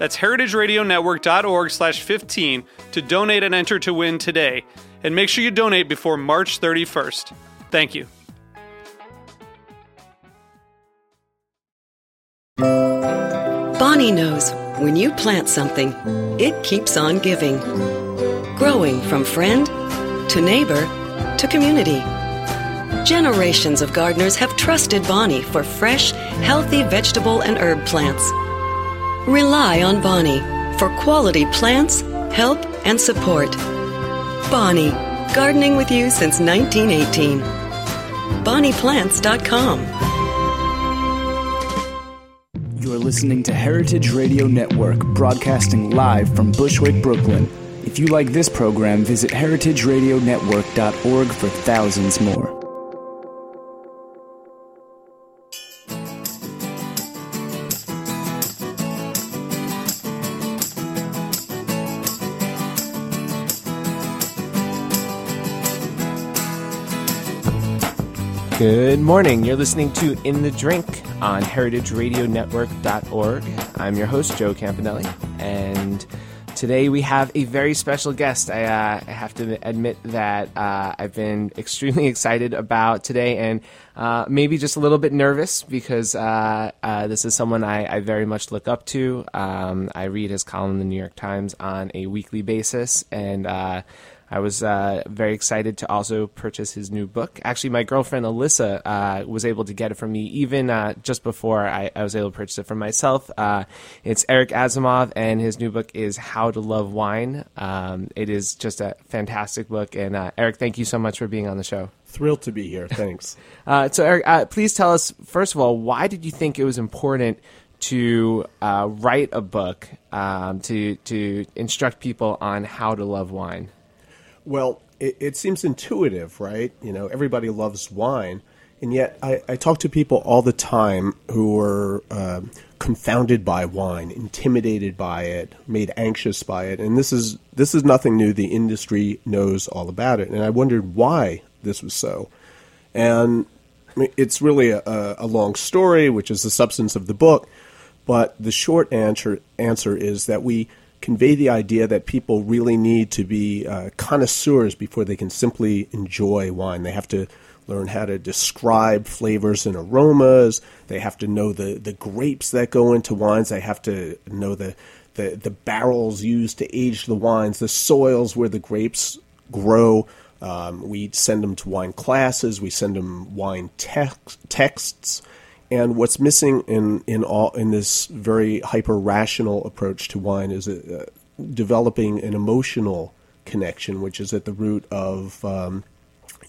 That's heritageradionetwork.org slash 15 to donate and enter to win today. And make sure you donate before March 31st. Thank you. Bonnie knows when you plant something, it keeps on giving. Growing from friend to neighbor to community. Generations of gardeners have trusted Bonnie for fresh, healthy vegetable and herb plants. Rely on Bonnie for quality plants, help, and support. Bonnie, gardening with you since 1918. BonniePlants.com. You're listening to Heritage Radio Network, broadcasting live from Bushwick, Brooklyn. If you like this program, visit heritageradionetwork.org for thousands more. Good morning. You're listening to In the Drink on heritageradionetwork.org. I'm your host, Joe Campanale, and today we have a very special guest. I, uh, I have to admit that uh, I've been extremely excited about today and uh, maybe just a little bit nervous because uh, uh, this is someone I, I, very much look up to. Um, I read his column in the New York Times on a weekly basis, and uh, I was uh, very excited to also purchase his new book. Actually, my girlfriend Alyssa uh, was able to get it from me even uh, just before I, I, was able to purchase it for myself. Uh, it's Eric Asimov, and his new book is How to Love Wine. Um, it is just a fantastic book. And uh, Eric, thank you so much for being on the show. Thrilled to be here. Thanks. Uh, so, Eric, please tell us, first of all, why did you think it was important? to uh, write a book um, to to instruct people on how to love wine? Well, it, it, seems intuitive, right? You know, everybody loves wine, and yet I, I talk to people all the time who are uh, confounded by wine, intimidated by it, made anxious by it, and this is this is nothing new. The industry knows all about it, and I wondered why this was so, and it's really a, a long story, which is the substance of the book. But the short answer answer is that we convey the idea that people really need to be uh, connoisseurs before they can simply enjoy wine. They have to learn how to describe flavors and aromas. They have to know the, the grapes that go into wines. They have to know the, the, the barrels used to age the wines, the soils where the grapes grow. Um, we send them to wine classes. We send them wine tex- texts. And what's missing in in all in this very hyper rational approach to wine is uh, developing an emotional connection, which is at the root of um,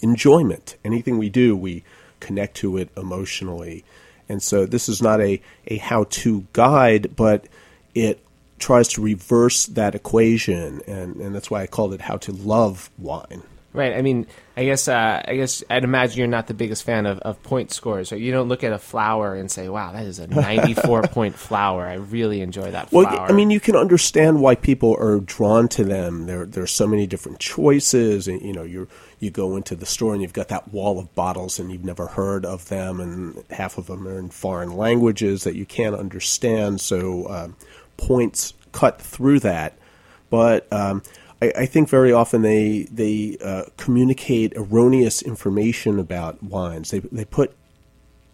enjoyment. Anything we do, we connect to it emotionally. And so this is not a, a how to guide, but it tries to reverse that equation. And, and that's why I called it How to Love Wine. Right. I mean, I guess uh, I guess I'd imagine you're not the biggest fan of, of point scores. Right? You don't look at a flower and say, "Wow, that is a 94 point flower." I really enjoy that well. I mean, you can understand why people are drawn to them. There there's so many different choices, and you know, you you go into the store and you've got that wall of bottles, and you've never heard of them, and half of them are in foreign languages that you can't understand. So um, points cut through that, but um, I, I think very often they they uh, communicate erroneous information about wines. They they put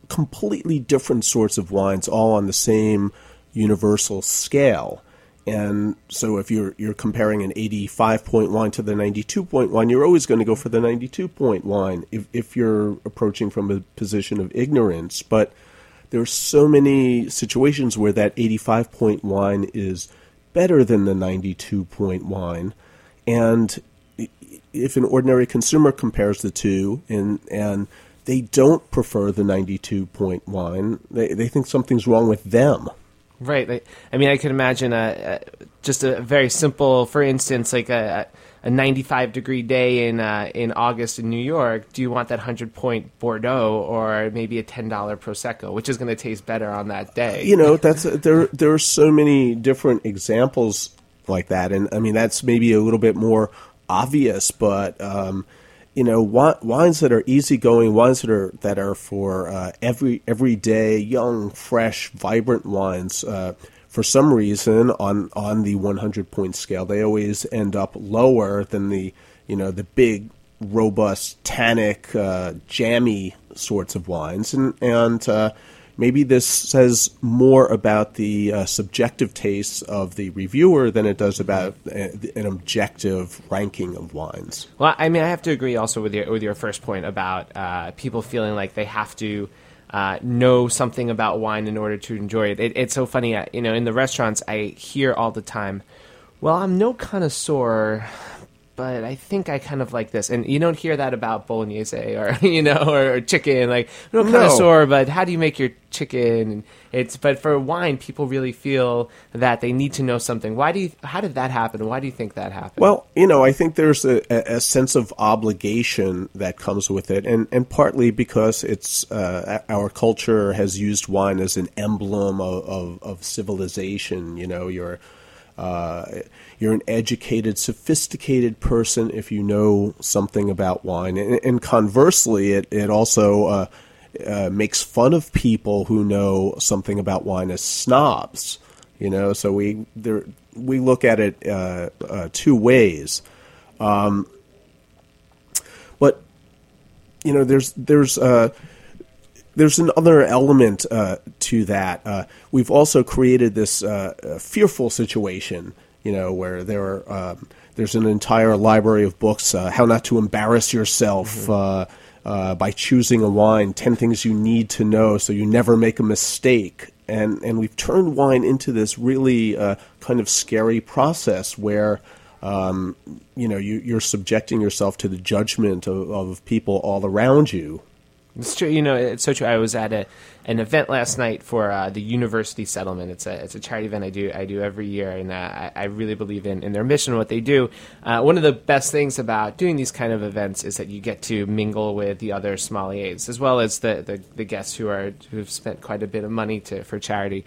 completely different sorts of wines all on the same universal scale, and so if you're you're comparing an 85 point wine to the 92 point wine, you're always going to go for the 92 point wine if if you're approaching from a position of ignorance. But there are so many situations where that 85 point wine is better than the 92 point wine, and if an ordinary consumer compares the two and and they don't prefer the 92 point wine, they, they think something's wrong with them. Right. I mean, I could imagine a, a just a very simple, for instance, like a, a 95 degree day in uh, in August in New York. Do you want that 100 point Bordeaux or maybe a $10 prosecco, which is going to taste better on that day? You know, that's there. There are so many different examples like that, and I mean, that's maybe a little bit more obvious, but. Um, you know, wines that are easygoing, wines that are that are for uh, every everyday, young, fresh, vibrant wines. Uh, for some reason, on on the 100 point scale, they always end up lower than the you know the big, robust, tannic, uh, jammy sorts of wines, and and uh, maybe this says more about the uh, subjective tastes of the reviewer than it does about uh, an objective ranking of wines. Well, I mean, I have to agree also with your with your first point about uh, people feeling like they have to. Uh, know something about wine in order to enjoy it. it it's so funny, uh, you know. In the restaurants, I hear all the time, "Well, I'm no connoisseur, but I think I kind of like this. And you don't hear that about bolognese or you know or, or chicken. Like no connoisseur, but how do you make your chicken? It's but for wine, people really feel that they need to know something. Why do you? How did that happen? Why do you think that happened? Well, you know, I think there's a, a sense of obligation that comes with it, and and partly because it's uh, our culture has used wine as an emblem of, of, of civilization. You know, you're uh, you're an educated, sophisticated person if you know something about wine. And, and conversely, it, it also uh, uh, makes fun of people who know something about wine as snobs. You know, so we there we look at it uh, uh, two ways. Um, but you know, there's there's there's another element uh, to that. Uh, we've also created this uh, fearful situation, you know, where there are um, there's an entire library of books, uh, how not to embarrass yourself. Mm-hmm. Uh, by choosing a wine, 10 things you need to know so you never make a mistake. And, and we've turned wine into this really kind of scary process where um, you know you, are subjecting yourself to the judgment of, of people all around you it's true. You know, it's so true. I was at a, an event last night for uh, the University Settlement. It's a it's a charity event I do I do every year, and uh, I, I, really believe in, in their mission, and what they do. Uh, one of the best things about doing these kind of events is that you get to mingle with the other sommeliers as well as the, the, the guests who are who've spent quite a bit of money to for charity.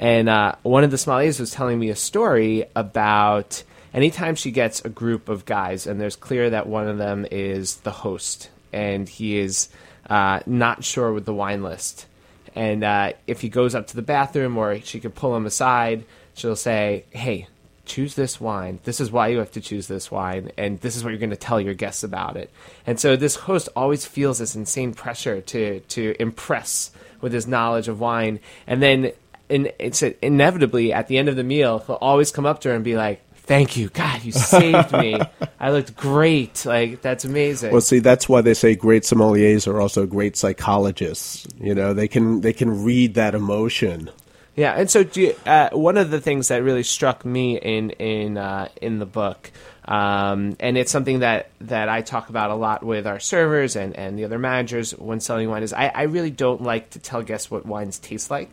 And uh, one of the sommeliers was telling me a story about anytime she gets a group of guys, and there's clear that one of them is the host, and he is uh, not sure with the wine list. And uh, if he goes up to the bathroom or she could pull him aside, she'll say, Hey, choose this wine. This is why you have to choose this wine. And this is what you're going to tell your guests about it. And so this host always feels this insane pressure to, to impress with his knowledge of wine. And then in, it's inevitably at the end of the meal, he'll always come up to her and be like, thank you. God you saved me. I looked great. Like that's amazing. Well see that's why they say great sommeliers are also great psychologists. You know they can they can read that emotion. Yeah and so you, uh, one of the things that really struck me in in uh, in the book um, and it's something that, that I talk about a lot with our servers and, and the other managers when selling wine is I, I really don't like to tell guests what wines taste like.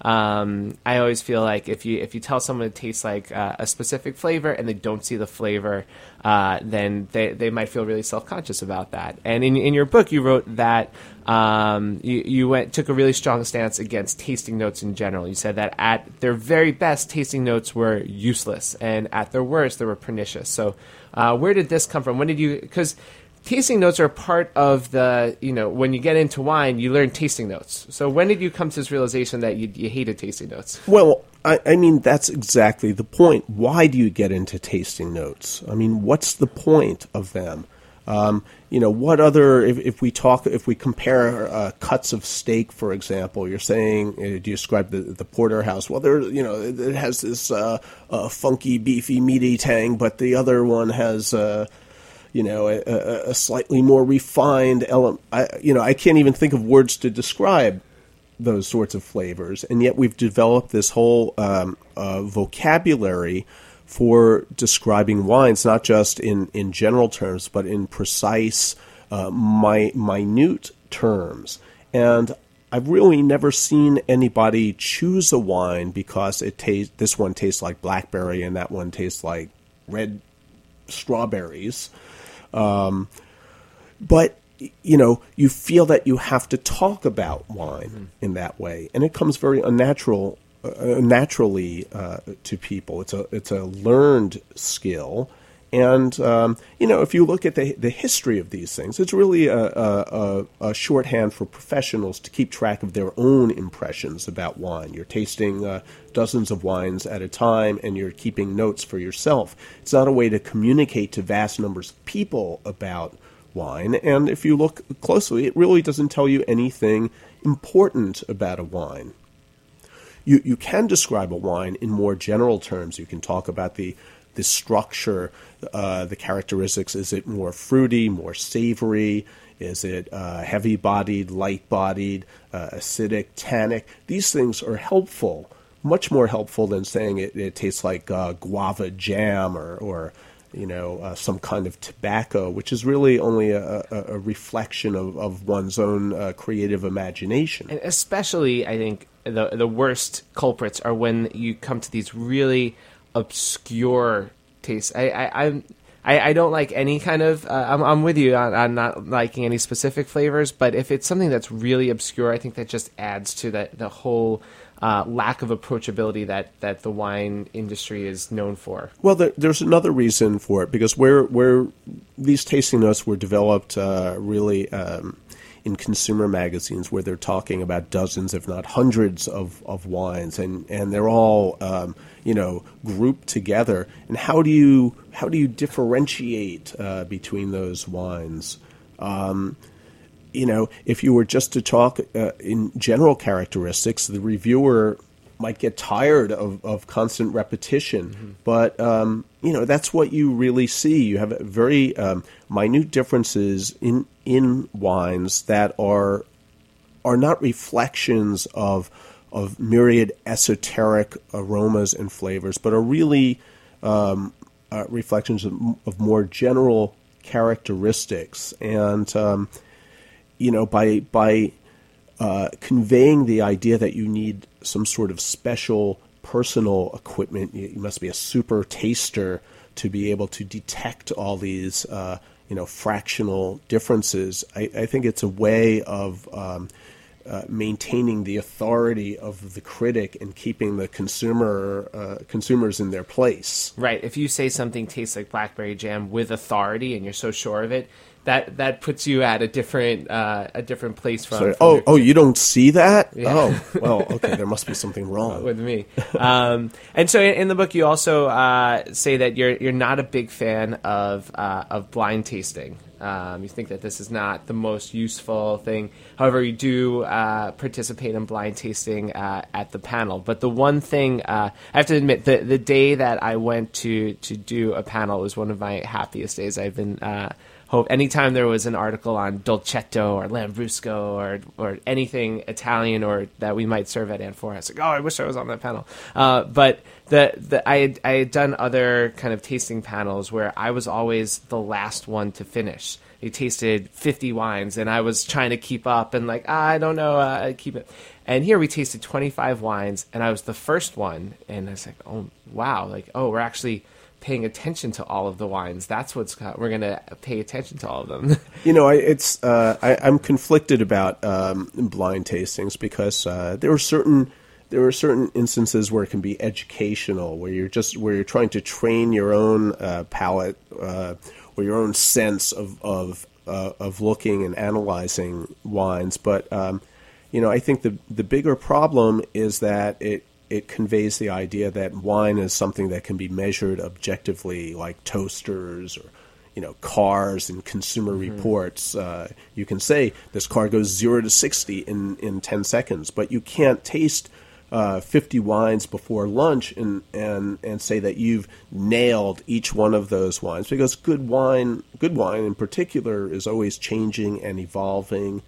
Um, I always feel like if you if you tell someone it tastes like uh, a specific flavor and they don't see the flavor, uh, then they, they might feel really self conscious about that. And in in your book, you wrote that um, you, you went took a really strong stance against tasting notes in general. You said that at their very best, tasting notes were useless, and at their worst, they were pernicious. So, uh, where did this come from? When did you because tasting notes are part of the you know when you get into wine you learn tasting notes. So when did you come to this realization that you, you hated tasting notes? Well I, I, mean that's exactly the point. Why do you get into tasting notes? I mean what's the point of them? Um, you know, what other, if, if we talk, if we compare uh, cuts of steak, for example, you're saying, uh, do you describe the, the porterhouse? Well, there, you know, it, it has this uh, uh, funky, beefy, meaty tang, but the other one has, uh, you know, a, a, a slightly more refined element. I, you know, I can't even think of words to describe those sorts of flavors, and yet we've developed this whole um, uh, vocabulary for describing wines, not just in, in general terms, but in precise, uh, minute terms. And I've really never seen anybody choose a wine because it tastes. This one tastes like blackberry, and that one tastes like red strawberries. Um, but you know, you feel that you have to talk about wine mm. in that way, and it comes very unnatural, uh, naturally uh, to people. It's a it's a learned skill, and um, you know, if you look at the the history of these things, it's really a, a, a, shorthand for professionals to keep track of their own impressions about wine. You're tasting uh, dozens of wines at a time, and you're keeping notes for yourself. It's not a way to communicate to vast numbers of people about wine, and if you look closely, it really doesn't tell you anything important about a wine. You, you can describe a wine in more general terms. You can talk about the, the structure, uh, the characteristics. Is it more fruity, more savory? Is it uh, heavy bodied, light bodied, uh, acidic, tannic? These things are helpful, much more helpful than saying it, it tastes like uh, guava jam or, or you know, uh, some kind of tobacco, which is really only a, a, a reflection of, of one's own uh, creative imagination. And especially, I think the the worst culprits are when you come to these really obscure taste. I, I I'm. I, I don't like any kind of. Uh, I'm, I'm with you on, on not liking any specific flavors, but if it's something that's really obscure, I think that just adds to the the whole uh, lack of approachability that, that the wine industry is known for. Well, there, there's another reason for it because where where these tasting notes were developed uh, really um, in consumer magazines, where they're talking about dozens, if not hundreds, of, of wines, and, and they're all um, you know grouped together. And how do you how do you differentiate uh, between those wines? Um, you know, if you were just to talk uh, in general characteristics, the reviewer might get tired of, of constant repetition. Mm-hmm. But, um, you know, that's what you really see. You have very um, minute differences in, in wines that are, are not reflections of, of myriad esoteric aromas and flavors, but are really um, uh, reflections of, of, more general characteristics. And, um, you know, by by uh, conveying the idea that you need some sort of special personal equipment, you, must be a super taster to be able to detect all these, uh, you know, fractional differences. I, I, think it's a way of um, uh, maintaining the authority of the critic and keeping the consumer uh, consumers in their place. Right. If you say something tastes like blackberry jam with authority and you're so sure of it, that that puts you at a different uh, a different place from. from oh, oh, you don't see that? Yeah. Oh, well, okay. There must be something wrong with me. Um, and so, in the book, you also uh, say that you're you're not a big fan of uh, of blind tasting. Um, you think that this is not the most useful thing. However, you do uh, participate in blind tasting uh, at the panel. But the one thing uh, I have to admit, the the day that I went to to do a panel was one of my happiest days. I've been uh, hope anytime there was an article on Dolcetto or Lambrusco or or anything Italian or that we might serve at Anfora, I was like, oh, I wish I was on that panel. Uh, but the, the I had, I had done other kind of tasting panels where I was always the last one to finish. He tasted 50 wines, and I was trying to keep up and like ah, I don't know, uh, keep it. And here we tasted 25 wines, and I was the first one, and I was like, oh wow, like oh, we're actually paying attention to all of the wines. That's what's we're going to pay attention to all of them. you know, I, it's uh, I, am conflicted about um, blind tastings because uh, there are certain there are certain instances where it can be educational, where you're just where you're trying to train your own uh, palate uh, or your own sense of of uh, of looking and analyzing wines. But um, you know, I think the the bigger problem is that it it conveys the idea that wine is something that can be measured objectively, like toasters or you know cars and consumer reports. Uh, you can say this car goes zero to sixty in in ten seconds, but you can't taste. Uh, 50 wines before lunch and, and, and say that you've nailed each one of those wines because good wine, good wine in particular, is always changing and evolving.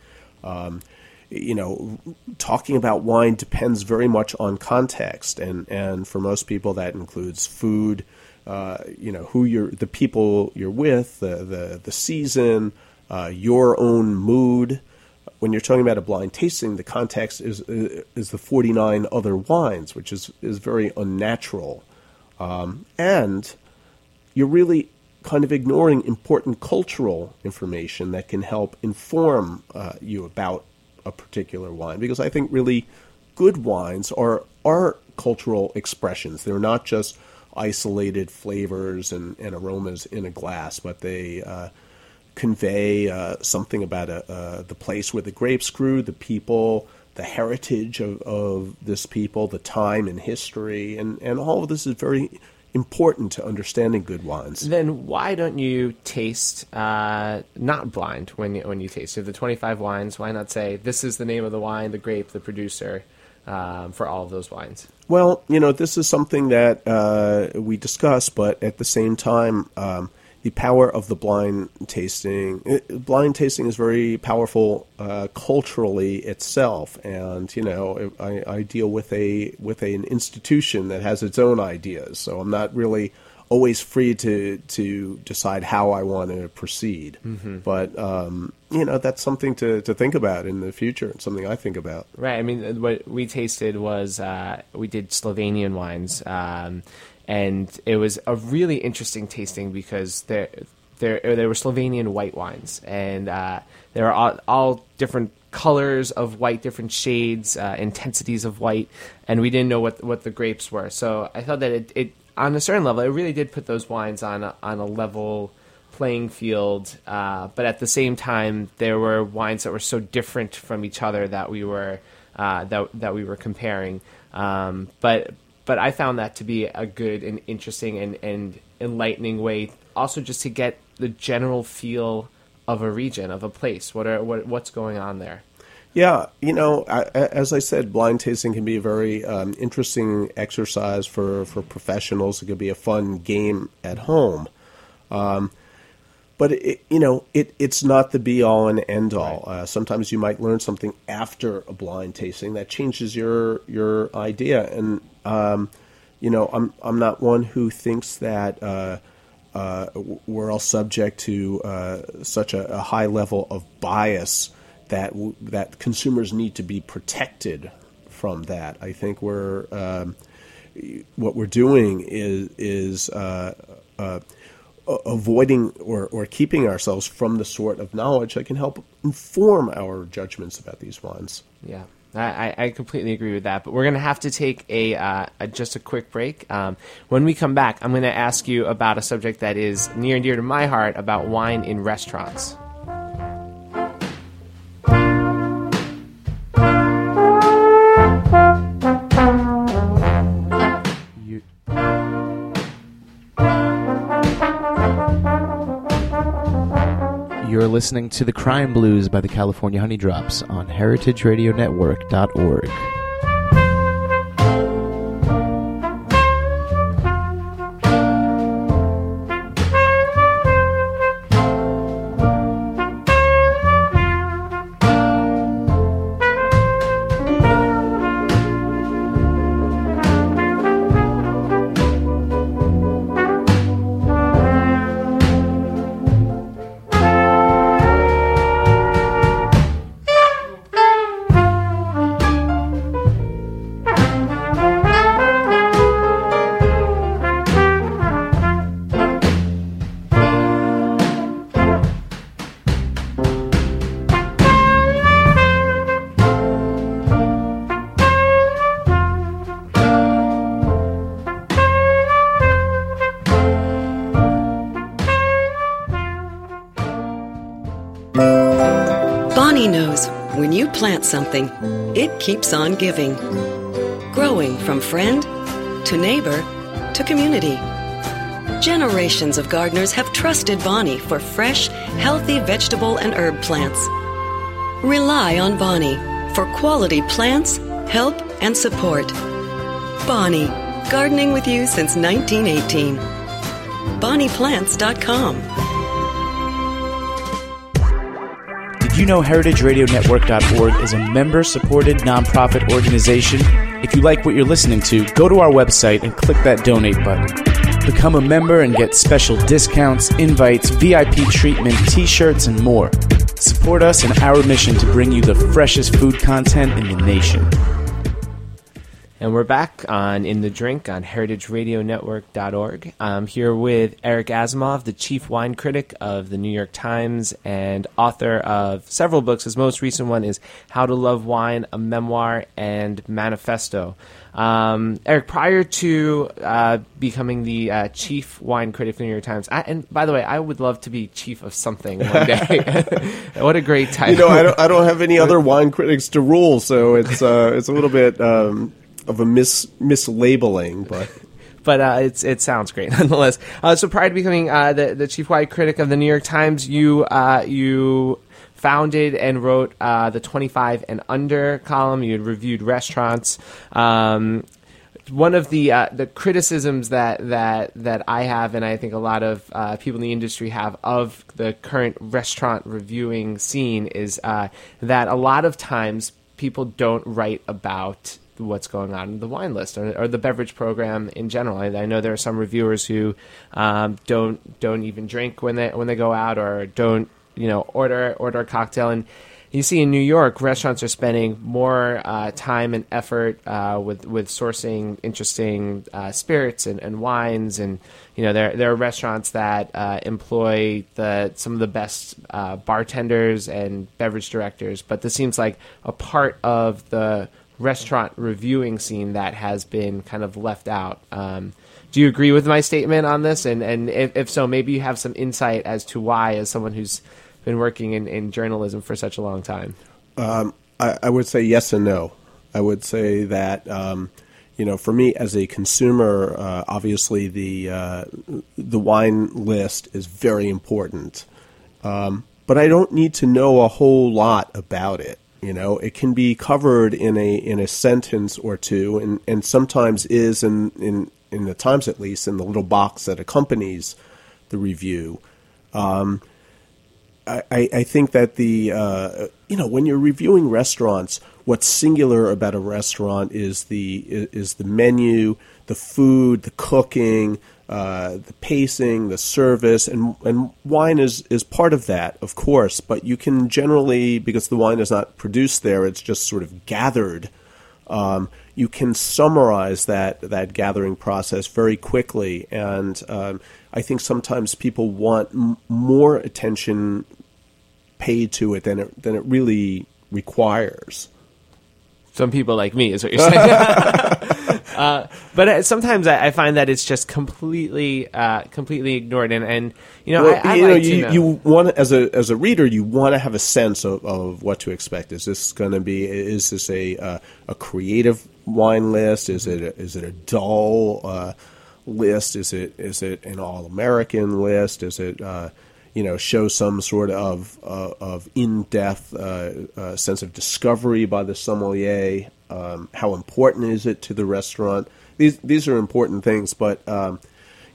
Um, you know, talking about wine depends very much on context, and, and for most people that includes food, uh, you know, who you're, the people you're with, the the, the season, uh, your own mood. When you're talking about a blind tasting, the context is is the 49 other wines, which is is very unnatural, um, and you're really kind of ignoring important cultural information that can help inform uh, you about a particular wine. Because I think really good wines are are cultural expressions. They're not just isolated flavors and, and aromas in a glass, but they uh, convey uh, something about a, uh, the place where the grapes grew, the people, the heritage of, of this people, the time and history, and, and all of this is very important to understanding good wines. Then why don't you taste uh, not blind when you, when you taste? The 25 wines. Why not say this is the name of the wine, the grape, the producer um, for all of those wines? Well, you know, this is something that uh, we discuss, but at the same time, um, the power of the blind tasting. It, blind tasting is very powerful uh, culturally itself, and you know, I, I, deal with a with an institution that has its own ideas, so I'm not really always free to to decide how I want to proceed. Mm-hmm. But um, you know, that's something to, to think about in the future. It's something I think about. Right. I mean, what we tasted was uh, we did Slovenian wines. Um, and it was a really interesting tasting because there there there were Slovenian white wines, and uh, are all, all, different colors of white, different shades, uh, intensities of white, and we didn't know what what the grapes were. So I thought that it, it on a certain level, it really did put those wines on a, on a level playing field. Uh, but at the same time, there were wines that were so different from each other that we were uh, that that we were comparing. Um, but but I found that to be a good and interesting and, and enlightening way, also just to get the general feel of a region, of a place. What are what, what's going on there? Yeah, you know, I, as I said, blind tasting can be a very um, interesting exercise for, for professionals. It could be a fun game at home. Um, but it, you know, it, it's not the be all and end all. Right. Uh, sometimes you might learn something after a blind tasting that changes your your idea. And um, you know, I'm I'm not one who thinks that uh, uh, we're all subject to uh, such a, a, high level of bias that w- that consumers need to be protected from that. I think we're um, what we're doing is is uh, uh, avoiding or, or keeping ourselves from the sort of knowledge that can help inform our judgments about these wines. Yeah. I, I completely agree with that, but we're going to have to take a, uh, a, just a quick break. Um, when we come back, I'm going to ask you about a subject that is near and dear to my heart about wine in restaurants. Listening to The Crime Blues by the California Honeydrops on heritageradionetwork.org. something, it keeps on giving. Growing from friend to neighbor to community. Generations of gardeners have trusted Bonnie for fresh, healthy vegetable and herb plants. Rely on Bonnie for quality plants, help, and support. Bonnie, gardening with you since 1918. BonniePlants.com. you know HeritageRadioNetwork.org is a member supported nonprofit organization? If you like what you're listening to, go to our website and click that donate button. Become a member and get special discounts, invites, VIP treatment, t shirts, and more. Support us in our mission to bring you the freshest food content in the nation. And we're back on In the Drink on heritageradionetwork.org. I'm here with Eric Asimov, the chief wine critic of the New York Times and author of several books. His most recent one is How to Love Wine, a memoir and manifesto. Um, Eric, prior to uh, becoming the uh, chief wine critic for the New York Times, I, and by the way, I would love to be chief of something one day. what a great title! You know, I don't, I don't have any other wine critics to rule, so it's uh, it's a little bit um, of a mis mislabeling, but. but uh, it's it sounds great nonetheless. Uh, so prior to becoming uh, the the chief wine critic of the New York Times, you uh, you founded and wrote uh, the 25 and under column. You had reviewed restaurants. Um, one of the uh, the criticisms that that that I have, and I think a lot of people in the industry have of the current restaurant reviewing scene, is that a lot of times people don't write about what's going on in the wine list or, or the beverage program in general. I, I know there are some reviewers who um, don't don't even drink when they when they go out or don't you know order order a cocktail and you see in New York, restaurants are spending more uh, time and effort uh, with with sourcing interesting uh, spirits and, and, wines, and you know there there are restaurants that uh, employ the some of the best uh, bartenders and beverage directors. But this seems like a part of the restaurant reviewing scene that has been kind of left out. Um, do you agree with my statement on this? And and if, if so, maybe you have some insight as to why, as someone who's been working in, in journalism for such a long time? Um, I, I, would say yes and no. I would say that um, you know, for me as a consumer, uh, obviously the uh, the wine list is very important, um, but I don't need to know a whole lot about it. You know, it can be covered in a in a sentence or two, and, and sometimes is in, in in the Times at least in the little box that accompanies the review. Um, I, I think that the uh, you know when you're reviewing restaurants, what's singular about a restaurant is the is the menu, the food, the cooking, uh, the pacing, the service, and and wine is is part of that, of course. But you can generally because the wine is not produced there; it's just sort of gathered. Um, you can summarize that that gathering process very quickly, and um, I think sometimes people want m- more attention paid to it than it than it really requires. Some people like me is what you're saying. uh, but uh, sometimes I, I, find that it's just completely uh, completely ignored, and, and you know, well, I, I you, like know, you, know. you want as a as a reader, you want to have a sense of, of what to expect. Is this going to be? Is this a uh, a creative wine list? Is it a, is it a dull uh, list? Is it is it an all American list? Is it uh, you know, show some sort of uh, of in depth uh, uh, sense of discovery by the sommelier. Um, how important is it to the restaurant? These these are important things, but um,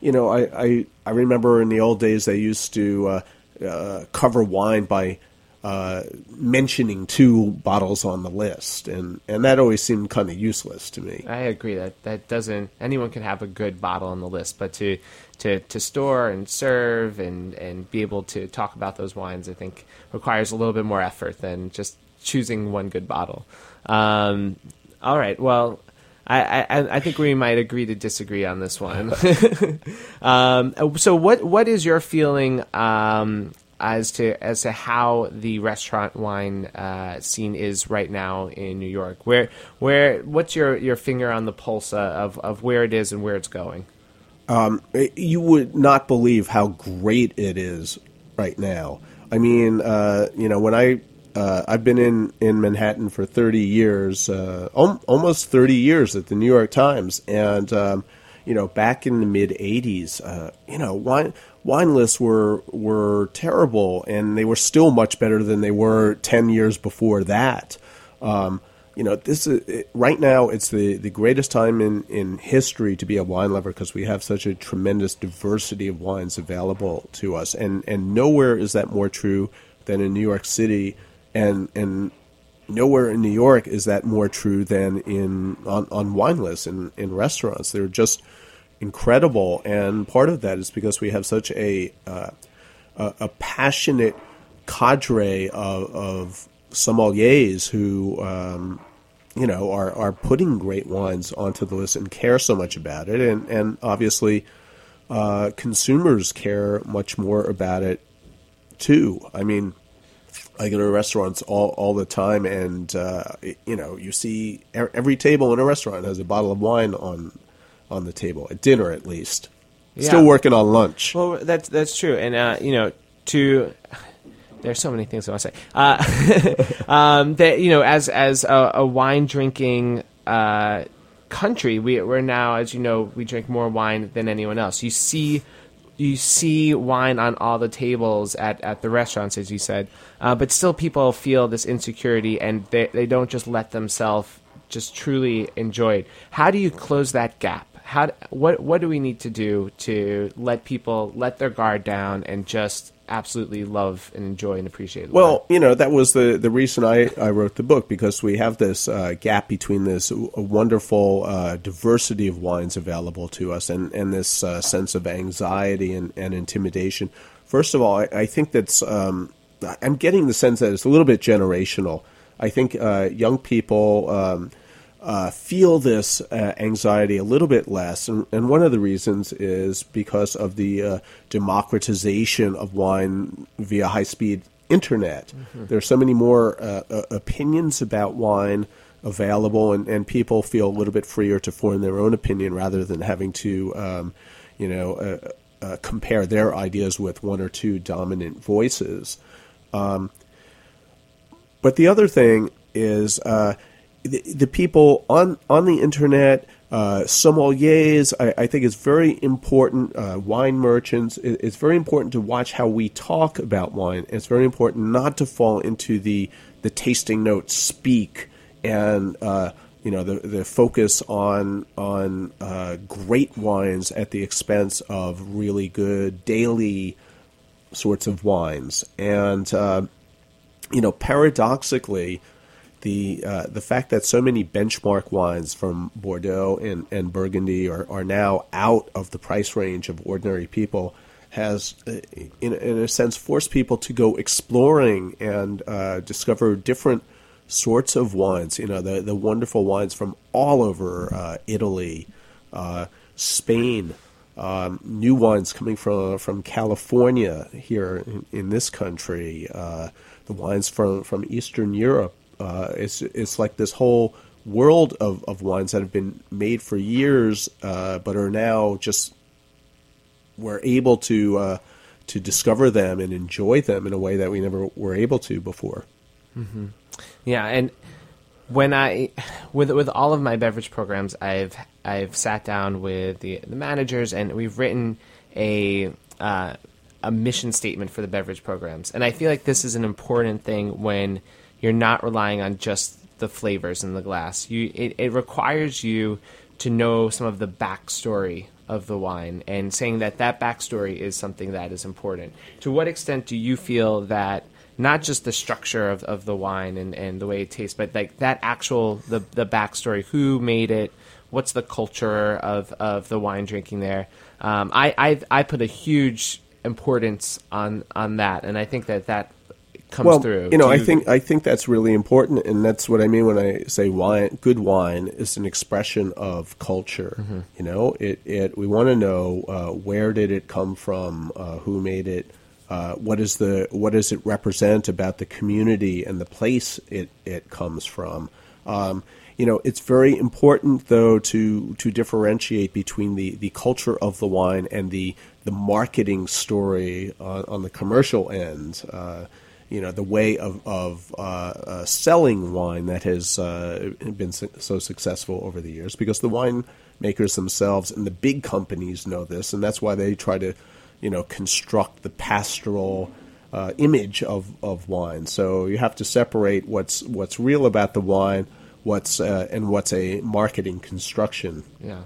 you know, I, I, I remember in the old days they used to uh, uh, cover wine by uh, mentioning two bottles on the list, and, and that always seemed kind of useless to me. I agree that that doesn't anyone can have a good bottle on the list, but to to, to store and serve and, and be able to talk about those wines, I think requires a little bit more effort than just choosing one good bottle. Um, all right, well. I, I, I, think we might agree to disagree on this one. um, so, what what is your feeling um, as to as to how the restaurant wine uh, scene is right now in New York. Where where what's your, your finger on the pulse of of where it is and where it's going? Um, you would not believe how great it is right now. I mean, uh, you know, when I uh, I've been in, in Manhattan for 30 years, uh, almost 30 years at the New York Times, and um, you know, back in the mid '80s, uh, you know, wine wine lists were were terrible, and they were still much better than they were ten years before that. Um, you know, this is right now. It's the, the greatest time in, in history to be a wine lover because we have such a tremendous diversity of wines available to us, and and nowhere is that more true than in New York City, and and nowhere in New York is that more true than in on, on wine lists and in restaurants. They're just incredible, and part of that is because we have such a uh, a, passionate cadre of, of sommeliers who um, you know are are putting great wines onto the list and care so much about it, and and obviously uh, consumers care much more about it too. I mean. I go to restaurants all, all the time, and uh, you know, you see every table in a restaurant has a bottle of wine on on the table at dinner, at least. Yeah. Still working on lunch. Well, that's that's true, and uh, you know, to there's so many things I want to say. Uh, um, that you know, as as a, a wine drinking uh, country, we, we're now, as you know, we drink more wine than anyone else. You see, you see wine on all the tables at, at the restaurants, as you said, uh, but still, people feel this insecurity, and they they don't just let themselves just truly enjoy it. How do you close that gap? How what what do we need to do to let people let their guard down and just absolutely love and enjoy and appreciate. well, you know that was the the reason I, I wrote the book because we have this uh, gap between this wonderful uh, diversity of wines available to us and and this uh, sense of anxiety and, and intimidation. First of all, I, I think that's um, I'm getting the sense that it's a little bit generational. I think uh, young people. Um, uh, feel this uh, anxiety a little bit less. And, and, one of the reasons is because of the uh, democratization of wine via high speed internet. Mm-hmm. There are so many more uh, uh, opinions about wine available, and, and people feel a little bit freer to form their own opinion rather than having to, um, you know, uh, compare their ideas with one or two dominant voices. Um, but the other thing is the, the people on on the internet, uh, sommeliers, I, I, think it's very important. Uh, wine merchants, it, it's very important to watch how we talk about wine. It's very important not to fall into the the tasting notes speak and uh, you know the the focus on on uh, great wines at the expense of really good daily sorts of wines. And uh, you know, paradoxically the uh, the fact that so many benchmark wines from Bordeaux and, and Burgundy are, are now out of the price range of ordinary people has, uh, in, in a sense, forced people to go exploring and uh, discover different sorts of wines. You know, the, the wonderful wines from all over uh, Italy, uh, Spain, um, new wines coming from from California here in, in this country, uh, the wines from, from Eastern Europe. Uh, it's it's like this whole world of, of wines that have been made for years, uh, but are now just we're able to uh, to discover them and enjoy them in a way that we never were able to before. Mm-hmm. Yeah, and when I with with all of my beverage programs, I've I've sat down with the the managers and we've written a uh, a mission statement for the beverage programs, and I feel like this is an important thing when you're not relying on just the flavors in the glass. You it, it requires you to know some of the backstory of the wine and saying that that backstory is something that is important. To what extent do you feel that not just the structure of, of the wine and, and the way it tastes, but like that actual the the backstory, who made it, what's the culture of, of the wine drinking there? Um, I, I I put a huge importance on on that, and I think that that comes well, through. You know, you... I think I think that's really important, and that's what I mean when I say wine. Good wine is an expression of culture. Mm-hmm. You know, it it we want to know uh, where did it come from, uh, who made it, uh, what is the what does it represent about the community and the place it it comes from. Um, you know, it's very important though to to differentiate between the, the culture of the wine and the the marketing story on, on the commercial end. Uh, you know the way of of uh, uh, selling wine that has uh, been so successful over the years because the wine makers themselves, and the big companies know this, and that's why they try to, you know, construct the pastoral uh, image of, of wine. So you have to separate what's what's real about the wine, what's uh, and what's a marketing construction. Yeah.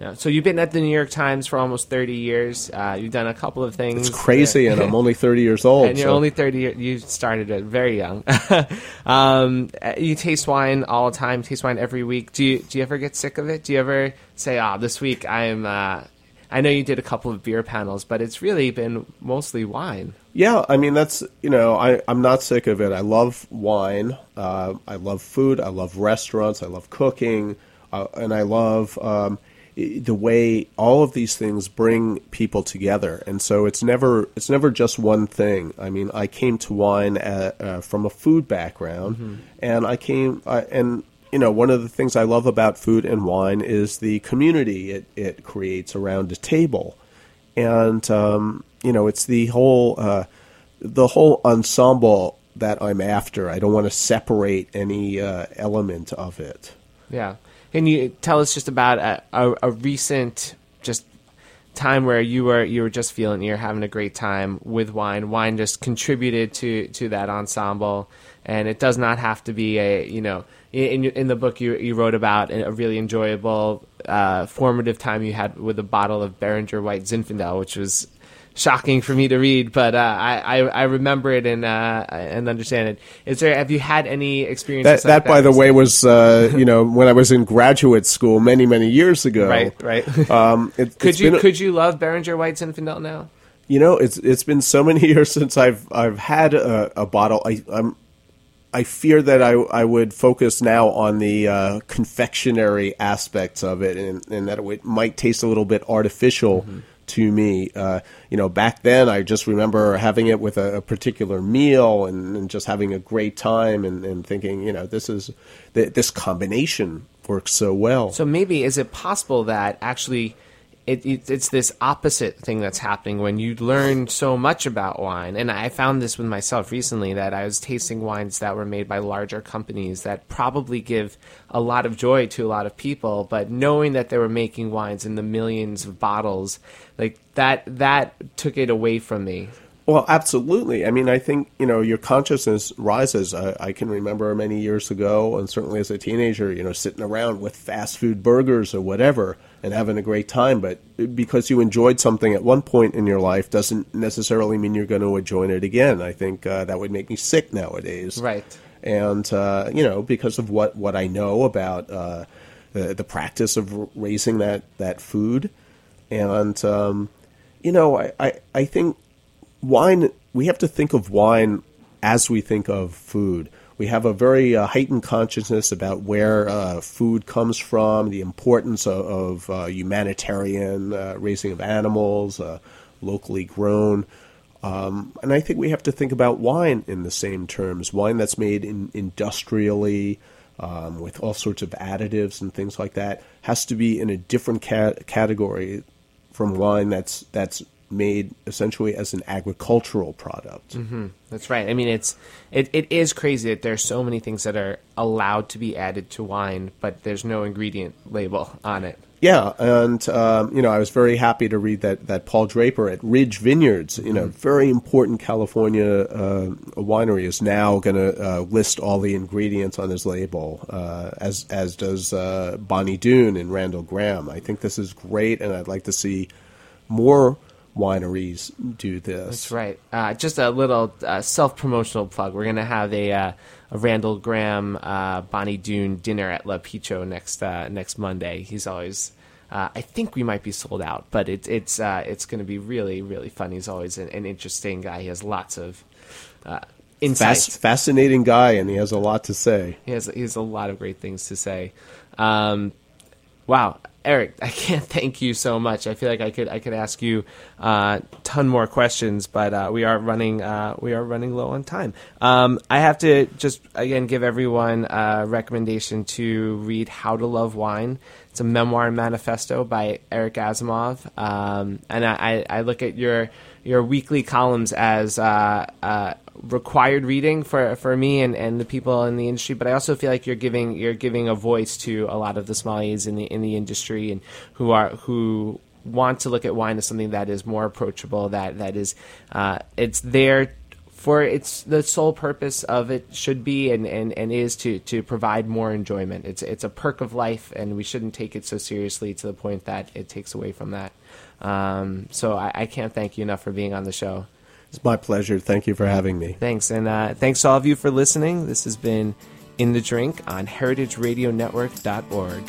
Yeah. So you've been at the New York Times for almost 30 years. Uh, you've done a couple of things. It's crazy, and I'm only 30 years old. and you're so- only 30. You started it very young. um, you taste wine all the time. Taste wine every week. Do you do you ever get sick of it? Do you ever say, "Ah, this week I'm." Uh, I know you did a couple of beer panels, but it's really been mostly wine. Yeah, I mean that's you know I I'm not sick of it. I love wine. Uh, I love food. I love restaurants. I love cooking, uh, and I love um, the way all of these things bring people together. And so it's never it's never just one thing. I mean, I came to wine at, uh, from a food background, and I came I, and you know, one of the things I love about food and wine is the community it, it creates around a table, and um, you know, it's the whole uh, the whole ensemble that I'm after. I don't want to separate any uh, element of it. Yeah. Can you tell us just about a, a, a recent just time where you were you were just feeling you're having a great time with wine. Wine just contributed to to that ensemble, and it does not have to be a you know in in, the book you you wrote about a really enjoyable uh, formative time you had with a bottle of Beringer White Zinfandel, which was shocking for me to read, but uh, I, I I remember it and uh, and understand it. Is there have you had any experiences That, like that, by the way, was uh, you know when I was in graduate school many many years ago. right right. Um, it, Could you been- could you love Beringer White Zinfandel now? You know, it's it's been so many years since I've I've had a, a bottle. I, I'm I fear that I I would focus now on the uh, confectionery aspects of it, and, and that it might taste a little bit artificial to me. Uh, you know, back then I just remember having it with a, a particular meal and, and just having a great time, and, and thinking, you know, this is th- this combination works so well. So maybe is it possible that actually it, it, it's this opposite thing that's happening when you learn so much about wine? And I found this with myself recently that I was tasting wines that were made by larger companies that probably give a lot of joy to a lot of people, but knowing that they were making wines in the millions of bottles, like that that took it away from me. Well, absolutely. I mean, I think you know your consciousness rises. I, I can remember many years ago, and certainly as a teenager, you know, sitting around with fast food burgers or whatever and having a great time. But because you enjoyed something at one point in your life doesn't necessarily mean you're going to enjoy it again. I think uh, that would make me sick nowadays. Right. And uh, you know, because of what what I know about uh, the the practice of raising that that food, and um, you know, I, I I think wine we have to think of wine as we think of food we have a very uh, heightened consciousness about where uh, food comes from the importance of, of uh, humanitarian uh, raising of animals uh, locally grown um, and I think we have to think about wine in the same terms. Wine that's made in, industrially, um, with all sorts of additives and things like that, has to be in a different cat- category from wine that's that's made essentially as an agricultural product. That's right. I mean, it's it, it is crazy that there's so many things that are allowed to be added to wine, but there's no ingredient label on it. Yeah, and um, you know, I was very happy to read that that Paul Draper at Ridge Vineyards, you know, very important California uh, winery, is now going to uh, list all the ingredients on his label, uh, as as does uh, Bonny Doon and Randall Grahm. I think this is great, and I'd like to see more wineries do this. That's right. Uh, just a little uh, self promotional plug. We're going to have a, uh, a Randall Grahm uh, Bonny Doon dinner at L'Apicio next uh, next Monday. He's always. Uh, I think we might be sold out, but it's it's uh, it's going to be really really fun. He's always an, an interesting guy. He has lots of uh, insights. Fas- fascinating guy, and he has a lot to say. He has he has a lot of great things to say. Um, wow, Eric, I can't thank you so much. I feel like I could I could ask you a uh, ton more questions, but uh, we are running uh, we are running low on time. Um, I have to just again give everyone a recommendation to read How to Love Wine. It's a memoir manifesto by Eric Asimov, um, and I, I I look at your your weekly columns as uh, uh, required reading for, for me and, and the people in the industry, but I also feel like you're giving you're giving a voice to a lot of the sommeliers in the in the industry and who are who want to look at wine as something that is more approachable, that that is uh, it's there for it's the sole purpose of it should be and, and, and is to, to provide more enjoyment. It's it's a perk of life, and we shouldn't take it so seriously to the point that it takes away from that. Um, so I, I can't thank you enough for being on the show. It's my pleasure. Thank you for having me. Thanks, and uh, thanks to all of you for listening. This has been In the Drink on HeritageRadioNetwork.org.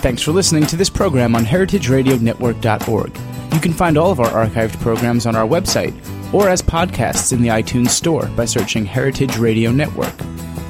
Thanks for listening to this program on heritageradionetwork.org. You can find all of our archived programs on our website or as podcasts in the iTunes Store by searching Heritage Radio Network.